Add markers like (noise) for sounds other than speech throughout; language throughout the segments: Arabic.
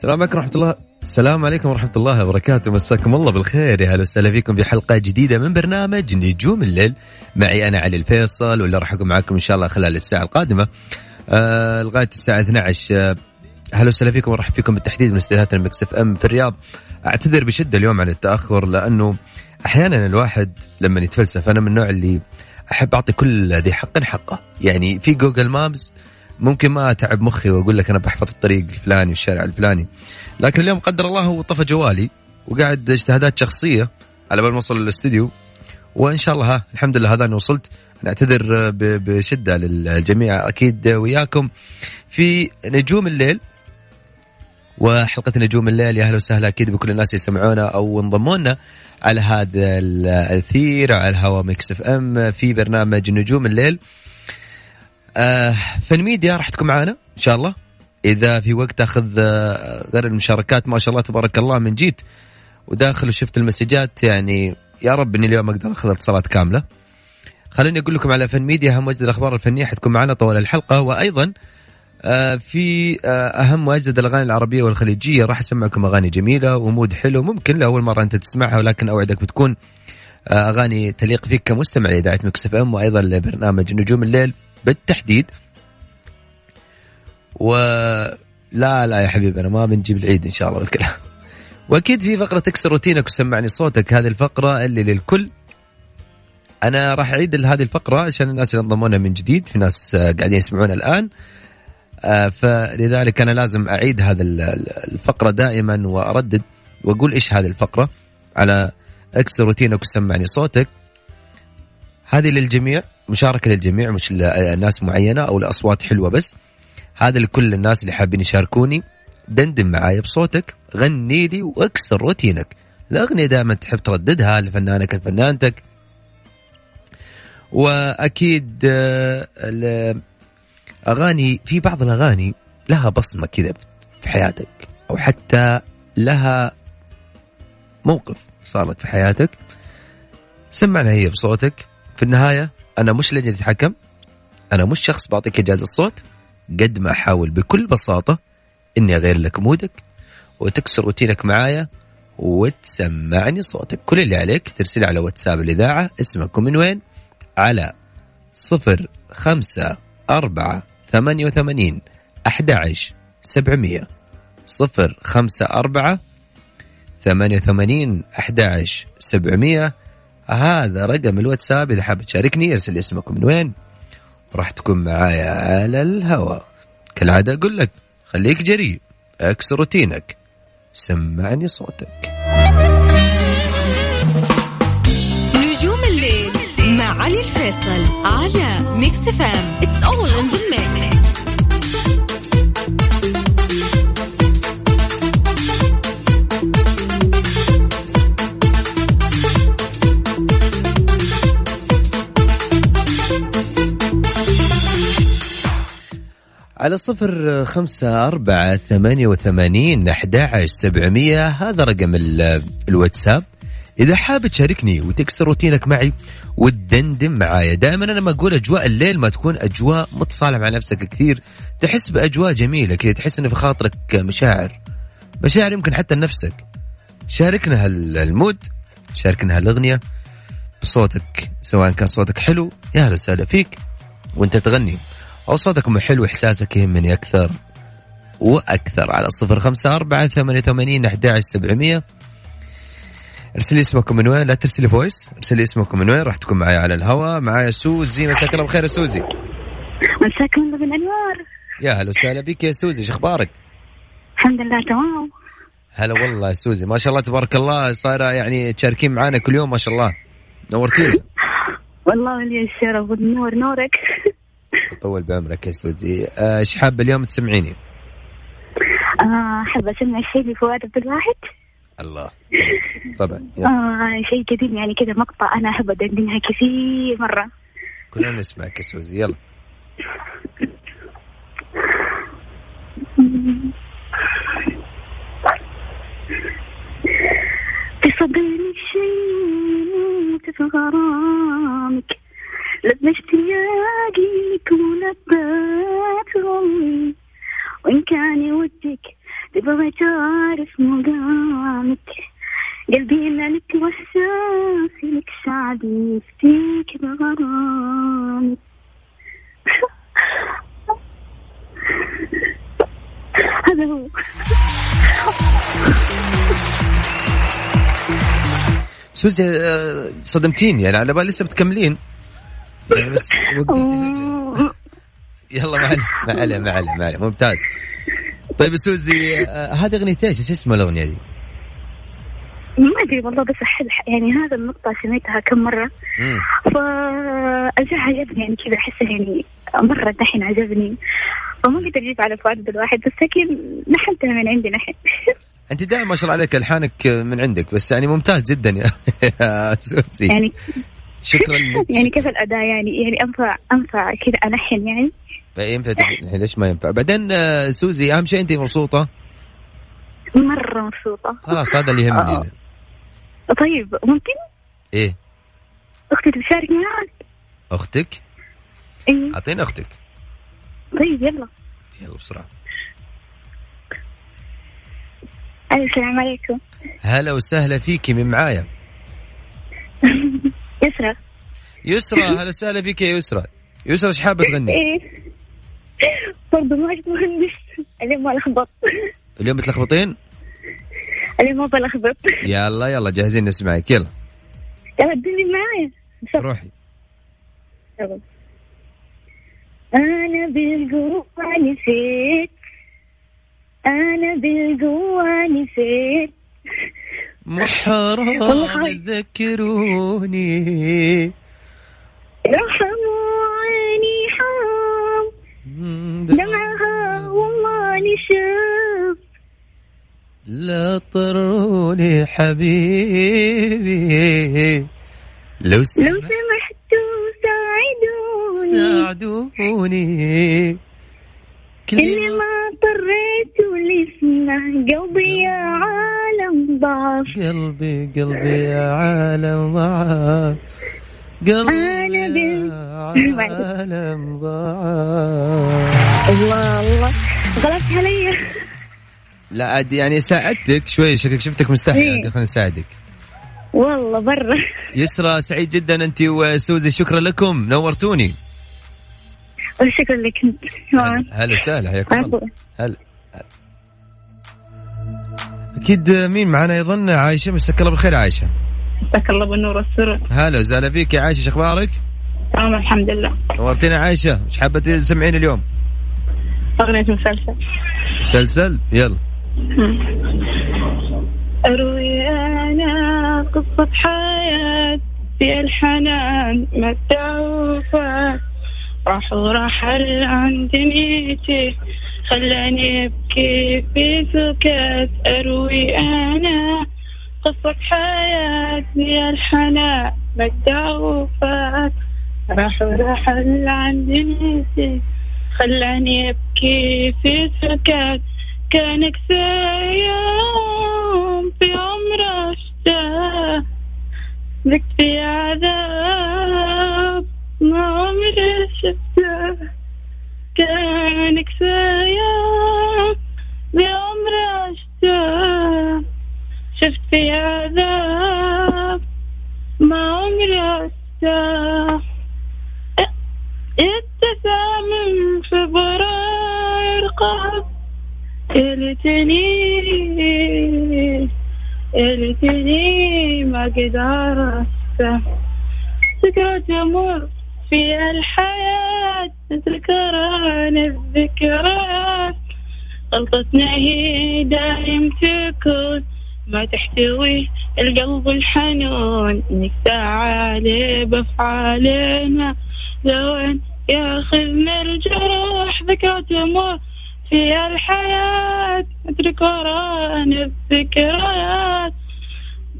السلام عليكم ورحمة الله السلام عليكم ورحمة الله وبركاته. مساكم الله بالخير. يا هلا وسهلا فيكم في حلقة جديدة من برنامج نجوم الليل. معي أنا علي الفيصل واللي راح أكون معكم إن شاء الله خلال الساعة القادمة. آه لغاية الساعة 12 آه هلا وسهلا فيكم ورحب فيكم بالتحديد من استديوهات ال Mix FM في الرياض. أعتذر بشدة اليوم عن التأخر لأنه أحيانا الواحد لما يتفلسف أنا من النوع اللي أحب أعطي كل ذي حق حقه. يعني في Google Maps ممكن ما أتعب مخي وأقول لك أنا بحفظ الطريق الفلاني والشارع الفلاني. لكن اليوم قدر الله هو طفى جوالي وقاعد اجتهادات شخصية على بال ما أوصل للاستديو. وإن شاء الله ها الحمد لله هذا وصلت. نعتذر بشدة للجميع أكيد وياكم. في نجوم الليل وحلقة نجوم الليل يا أهلا وسهلا أكيد بكل الناس يسمعونا أو انضموا لنا على هذا الأثير على الهواء Mix FM في برنامج نجوم الليل. آه فن ميديا راح تكون معانا إن شاء الله. إذا في وقت أخذ آه غير المشاركات ما شاء الله تبارك الله من جيت وداخل وشفت المسجات يعني يا رب إني اليوم أقدر أخذ اتصالات كاملة. خليني أقول لكم على فن ميديا أهم واجد الأخبار الفنية حتكون معنا طوال الحلقة. وأيضا آه في آه أهم واجد الأغاني العربية والخليجية راح أسمعكم أغاني جميلة و mood حلو. ممكن لاول مرة أنت تسمعها ولكن أوعدك بتكون أغاني تليق فيك كمستمع لإذاعة Mix FM وأيضا لبرنامج نجوم الليل. بالتحديد. و لا لا يا حبيبي أنا ما بنجيب العيد إن شاء الله بالكلام. وأكيد في فقرة تكسر روتينك وسمعني صوتك. هذه الفقرة اللي للكل. أنا راح أعيد هذه الفقرة عشان الناس اللي انضمونا من جديد في ناس قاعدين يسمعونا الآن. فلذلك أنا لازم أعيد هذا الفقرة دائما وأردد وأقول إيش هذه الفقرة. على اكسر روتينك وسمعني صوتك. هذه للجميع مشاركة للجميع مش لناس معينة أو لأصوات حلوة بس. هذا لكل الناس اللي حابين يشاركوني. دندن معايا بصوتك غني لي واكسر روتينك. الأغنية دائما تحب ترددها لفنانك لفنانتك وأكيد الأغاني في بعض الأغاني لها بصمة كذا في حياتك أو حتى لها موقف صار لك في حياتك. سمعنا هي بصوتك. في النهاية أنا مش لجنة تتحكم أنا مش شخص بعطيك إجازة الصوت قد ما أحاول بكل بساطة إني أغير لك مودك وتكسر روتينك معايا وتسمعني صوتك. كل اللي عليك ترسل على واتساب الإذاعة اسمك ومن وين؟ على صفر خمسة أربعة ثمانية وثمانين أحد سبعمية. صفر خمسة أربعة ثمانية وثمانين أحد سبعمية. هذا رقم الواتساب إذا حاب تشاركني أرسل اسمك من وين. راح تكون معايا على الهواء كالعادة أقول لك خليك جريء أكسر روتينك. سمعني صوتك. نجوم الليل مع علي الفيصل على Mix FM it's all in the mix على صفر خمسة أربعة ثمانية وثمانين أحد سبعمية. هذا رقم الواتساب. إذا حاب تشاركني وتكسر روتينك معي وتدندن معايا دائما أنا ما أقول أجواء الليل ما تكون أجواء متصالة مع نفسك كثير. تحس بأجواء جميلة كذا تحس إن في خاطرك مشاعر. مشاعر يمكن حتى لنفسك. شاركنا هالمود شاركنا هالأغنية بصوتك سواء كان صوتك حلو يا هلا وسهلا فيك وأنت تغني. أو صوتك حلو إحساسك يهمني أكثر وأكثر على صفر خمسة أربعة ثمانية ثمانين أحد سبعمية. ارسل لي اسمكم من وين؟ لا ترسلي voice ارسل لي اسمكم من وين؟ راح تكون معي على الهواء معايا سوزي. مساك الله بخير يا سوزي. مساك الله بالأنوار. يا هلا وسهلا بك يا سوزي. شو أخبارك؟ الحمد لله تمام. هلا والله يا سوزي. ما شاء الله تبارك الله. صايرة يعني تشاركين معنا كل يوم ما شاء الله. نورتينا. والله لي الشرف والنور نورك. يطول بعمرك يا سوزي آه، إيش حابة اليوم تسمعيني؟ آه، احب أسمع الشيء لفؤاد عبد الواحد؟ الله. طبعا آه شيء قديم يعني كذا مقطع أنا أحب أدندنها كثير مرة. كلنا نسمعك يا سوزي يلا. تصدقني شيء في غرامك. لما اشتياقي يكون رومي وإن كان ودك تبغى تعرف مقامك قلبي لك وحساسي لك سعدي يفتيك بغرامك هذا هو سوزي آه، صدمتيني يعني على بالي لسه بتكملين. يعني بس يلا ما عليه. ما عليه ما عليه ما عليه. ممتاز. طيب سوزي آه، هذه اغنية إيش؟ إيش اسمها الأغنية دي؟ ما أدري والله بس احل يعني هذا النقطة سمعتها كم مرة. فالجاه عجبني يعني كذا احسه يعني مرة دحين عجبني. فما قدرت أجيب على فؤاد الواحد بس لكن نحنتها من عندي نحن. (laughs) أنت دائما ما شاء الله عليك الحانك من عندك بس يعني ممتاز جدا يا (laughs) سوسي يعني شكرا لك. (laughs) يعني كيف الأداء؟ يعني يعني انفع أنفع كذا الحن يعني؟ ينفع ليش ما ينفع؟ بعدين آه، سوزي أهم شيء أنت مبسوطة؟ مرة مبسوطة. خلاص هذا اللي يهمني آه. طيب ممكن؟ إيه. أختي تشارك معك أختك؟ إيه. اعطينا أختك. طيب يلا. يلا بسرعة. السلام عليكم. هلا وسهلا فيكي من معايا. يسرى يسرى (laughs) هلا وسهلا فيك يا يسرى يسرى إيش حابه تغني؟ إيه. برضه ما مهندس اليوم ما لخبط. اليوم بتلخبطين؟ اليوم ما بلخبط. يلا يلا جاهزين نسمعك. يلا. يلا الدنيا معايا. روحي. أنا بالقوة نسيت. أنا بالقوة نسيت. محرم ذكروني. رحموا عيني حرام. دمعها والله نشاف لا طروني حبيبي. لو لو سمحتوا ساعدوني. ساعدوني. اللي ما اضطريت ولسنا قلبي يا عالم ضعف قلبي قلبي يا عالم ضعف قلبي يا عالم ضعف الله الله غلبت علي. لا عاد يعني ساعدتك شوي شكلك شفتك مستحي. إيه. خلينا نساعدك والله برا. يسرى سعيد جدا أنت وسوزي. شكرا لكم. نورتوني. شكرا لك. انت هلا وسهلا. حياكم الله. هلا. أكيد مين معنا أيضا؟ عايشة مساك الله بالخير عايشة. مساك الله بالنور والسرور. هلا وسهلا فيك يا عايشة شو أخبارك؟ تمام الحمد لله. نورتينا عايشة إيش حابة تسمعين اليوم؟ أغنية مسلسل. مسلسل؟ يلا. أروي أنا قصة حياة في الحنان متى وفاة؟ راح ورحل عن دنيتي. خلاني أبكي في سكات أروي أنا. قصة حياتي الحنان متى وفاة راح ورحل عن دنيتي خلاني أبكي في سكات كانك يوم في عمره اشتاق بك في عذاب في عذاب ما عمري ابتسام القلب يا ليتني يا ليتني ما قد عرفته ذكرى تمر في الحياة تذكران الذكريات غلطتنا هي دايم تكون ما تحتوي القلب الحنون. نكتة عليه بأفعالنا لوين ياخذنا الجروح ذكرى تمر في الحياة. نترك ورانا الذكريات.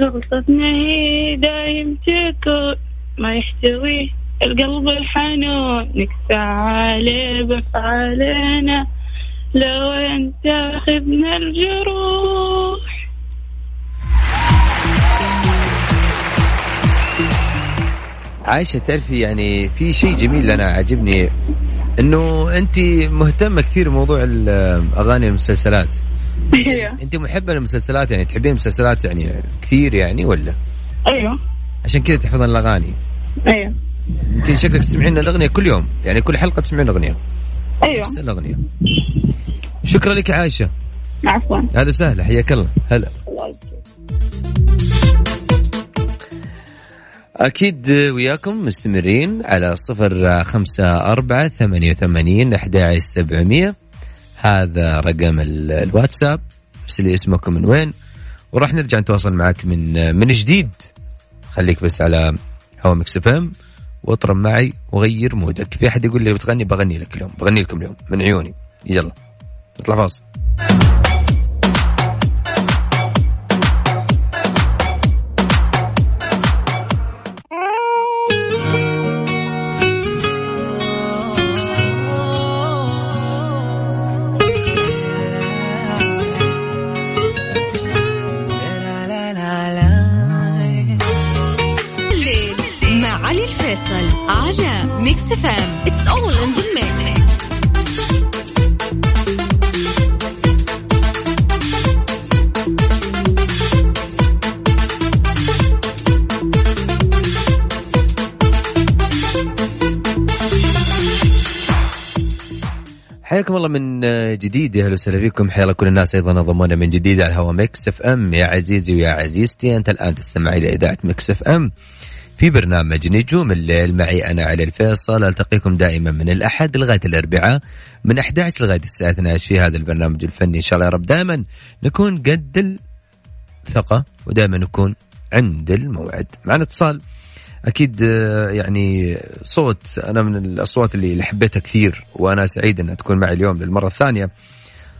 غلطتنا هي دايم تكون. ما يحتوي القلب الحنون. نكسى عليه بفعالنا. لو انت اخذنا الجروح عايشة تعرفي يعني في شيء جميل أنا عجبني إنه أنت مهتمة كثير بموضوع الأغاني المسلسلات. أيوه. أنت محبة للمسلسلات يعني تحبين المسلسلات يعني كثير يعني ولا؟ أيوه. عشان كذا تحفظين الأغاني. أيوه. أنت شكلك تسمعين الأغنية كل يوم يعني كل حلقة تسمعين أغنية أيوه. نفس الأغنية. شكرا لك عايشة. عفوا. هذا سهلة حياك الله. هلا. أكيد وياكم مستمرين على صفر خمسة أربعة ثمانية وثمانين أحد سبعمية. هذا رقم ال- الواتساب. ارسلي اسمكم من وين. وراح نرجع نتواصل معك من من جديد. خليك بس على هوا Mix FM. واطرب معي وغير mood ك. في أحد يقول لي بتغني بغني لك اليوم. بغني لكم اليوم. من عيوني. يلا. نطلع فاصل. حياكم الله من جديد يا أهلا وسهلا فيكم. حيا الله كل الناس أيضا انضمونا من جديد على هوا Mix FM. يا عزيزي ويا عزيزتي أنت الآن تستمع إلى إذاعة Mix FM في برنامج نجوم الليل. معي أنا علي الفيصل. ألتقيكم دائما من الأحد لغاية الأربعاء من 11 لغاية الساعة 12 في هذا البرنامج الفني. إن شاء الله يا رب دائما نكون قد الثقة ودائما نكون عند الموعد. معنا اتصال أكيد آه، يعني صوت أنا من الأصوات اللي اللي حبيتها كثير وأنا سعيد إنها تكون معي اليوم للمرة الثانية.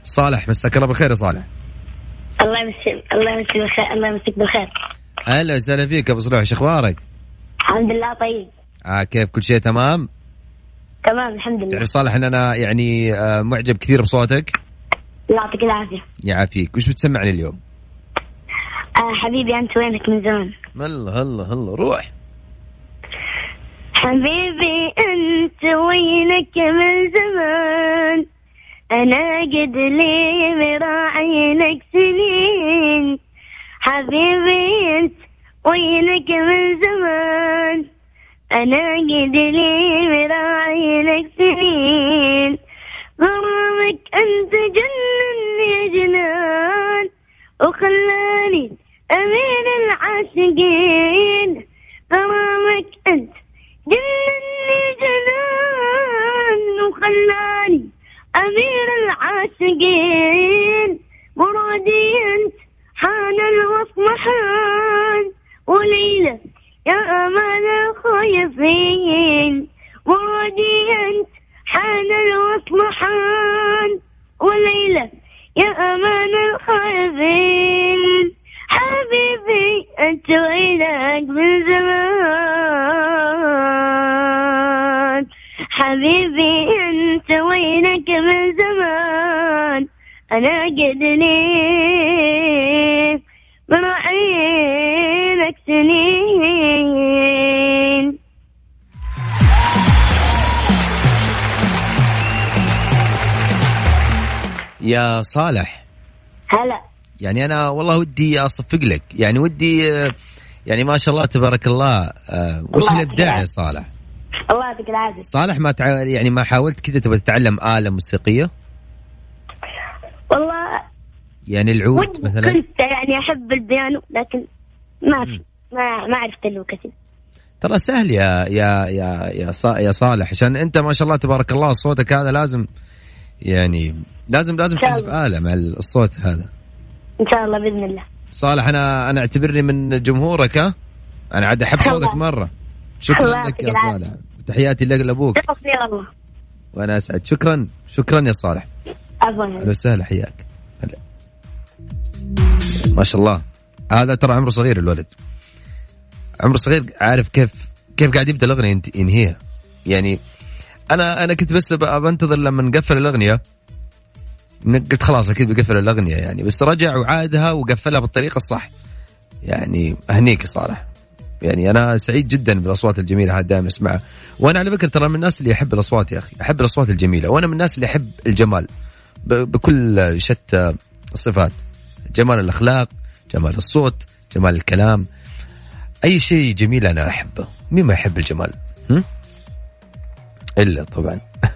صالح مساك الله بالخير يا صالح. الله يمسيك الله يمسيك بالخير الله يمسيك بالخير. أهلا وسهلا فيك أبو صلوح إيش أخبارك؟ الحمد لله طيب. آه كيف؟ كل شيء تمام؟ تمام الحمد لله. تعرف صالح إن أنا يعني آه معجب كثير بصوتك؟ الله يعطيك العافية. يعافيك. وش بتسمعني اليوم؟ آه حبيبي أنت وينك من زمان؟ هلا هلا هلا. روح. حبيبي أنت وينك من زمان؟ أنا قد لي مراعينك سنين. حبيبي أنت وينك من زمان؟ أنا قد لي مراعينك سنين. غرامك أنت جنني يا جنان. وخلاني أمين العاشقين. غرامك جنني جنان وخلاني أمير العاشقين مرادي أنت حان الوصل حان وليلة يا أمان الخايفين مرادي أنت حان الوصل حان وليلة يا أمان الخايفين حبيبي أنت وينك من زمان. حبيبي أنت وينك من زمان؟ أنا قد لي من عينك سنين. يا صالح. هلا. يعني أنا والله ودي أصفق لك. يعني ودي آه، يعني ما شاء الله تبارك الله آه، وش الإبداع يا. صالح؟ الله يعطيك العافية. صالح ما تع... يعني ما حاولت كذا تبغى تتعلم آلة موسيقية؟ يعني العود مثلا؟ كنت يعني أحب البيانو لكن ما في ما ما عرفت له كثير. ترى سهل يا يا يا يا صا- يا صالح عشان أنت ما شاء الله تبارك الله صوتك هذا لازم يعني لازم لازم تعزف. آلة مع الصوت هذا. إن شاء الله بإذن الله. صالح أنا أنا أعتبرني من جمهورك ها؟ أنا عاد أحب. صوتك مرة. شكرا لك يا. صالح. تحياتي لك لأبوك. توفيق الله وأنا أسعد. شكرا. شكرا يا صالح. عفوا. أهلا وسهلا. حياك. هلا. ما شاء الله. هذا ترى عمره صغير الولد. عمره صغير. عارف كيف كيف قاعد يبدأ الأغنية ينهيها. يعني أنا أنا كنت بس بنتظر لما نقفل الأغنية. قلت خلاص أكيد بيقفل الأغنية يعني. بس رجع وعادها وقفلها بالطريقة الصح. يعني أهنيك يا صالح. يعني أنا سعيد جدا بالأصوات الجميلة هذه دائما أسمعها. وأنا على فكرة ترى من الناس اللي يحب الأصوات يا أخي أحب الأصوات الجميلة وأنا من الناس اللي يحب الجمال بكل شتى الصفات. جمال الأخلاق جمال الصوت جمال الكلام. أي شيء جميل أنا أحبه. مين ما يحب الجمال؟ إلا طبعا. (laughs)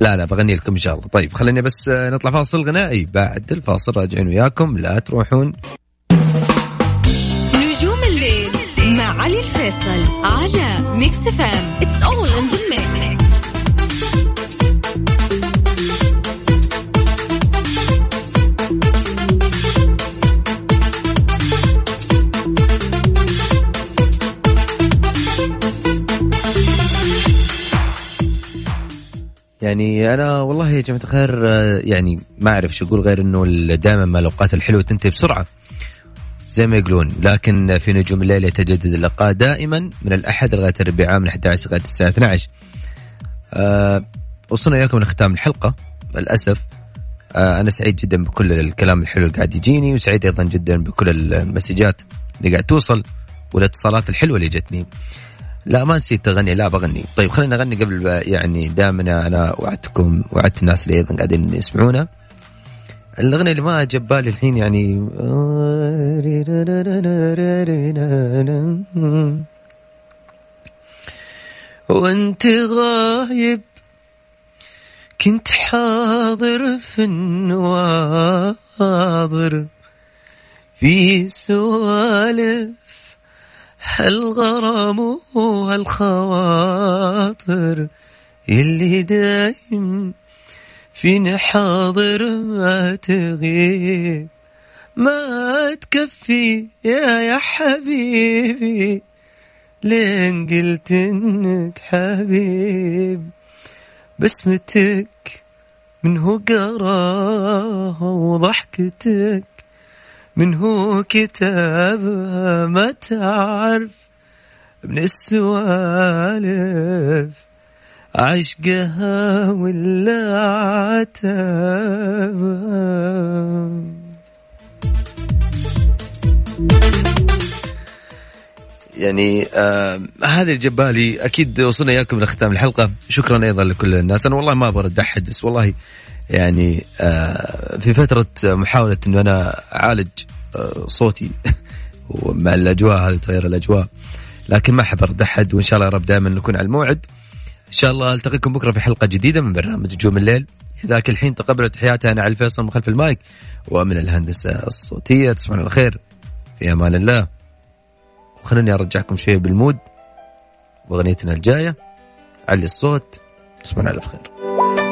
لا لا بغني لكم إن شاء الله. طيب خليني بس نطلع فاصل غنائي. بعد الفاصل راجعين وياكم. لا تروحون. الفيصل على Mix FM it's all in يعني أنا والله يا جماعة الخير آه، يعني ما أعرف شو أقول غير إنه دائما ما الأوقات الحلوة تنتهي بسرعة. زي ما يقولون. لكن في نجوم الليل يتجدد اللقاء دائما من الأحد لغاية الأربعاء من 11 لغاية الساعة 12 آه وصلنا إياكم لختام الحلقة. للأسف آه أنا سعيد جدا بكل الكلام الحلو اللي قاعد يجيني وسعيد أيضا جدا بكل المسجات اللي قاعد توصل والإتصالات الحلوة اللي جتني. لا ما نسيت اغني لا بغني. طيب خلينا نغني قبل يعني دائما أنا وعدتكم وعدت الناس اللي أيضا قاعدين يسمعونا. الأغنية اللي ما جاب بالي الحين يعني وأنت غايب كنت حاضر في النواظر في سوالف هالغرام وهالخواطر اللي دايم فينا حاضر ما تغيب ما تكفي يا يا حبيبي. لين قلت إنك حبيب بسمتك من هو قراها وضحكتك من هو كتابها ما تعرف من السوالف عشقها ولا عتابها يعني آه هذا الجبالي أكيد وصلنا إياكم لختام الحلقة. شكرا أيضا لكل الناس. أنا والله ما برد أحد بس والله يعني آه في فترة محاولة إنه أنا أعالج آه صوتي (laughs) ومع الأجواء هذه تغير الأجواء. لكن ما أحب أرد أحد وإن شاء الله يا رب دائما نكون على الموعد. إن شاء الله ألتقيكم بكرة في حلقة جديدة من برنامج نجوم الليل. ذاك الحين تقبلوا تحياتي أنا علي الفيصل من خلف المايك. ومن الهندسة الصوتية تصبحون على خير في أمان الله. وخليني أرجعكم شوية بالمود. وأغنيتنا الجاية. علي الصوت. تصبحون على خير.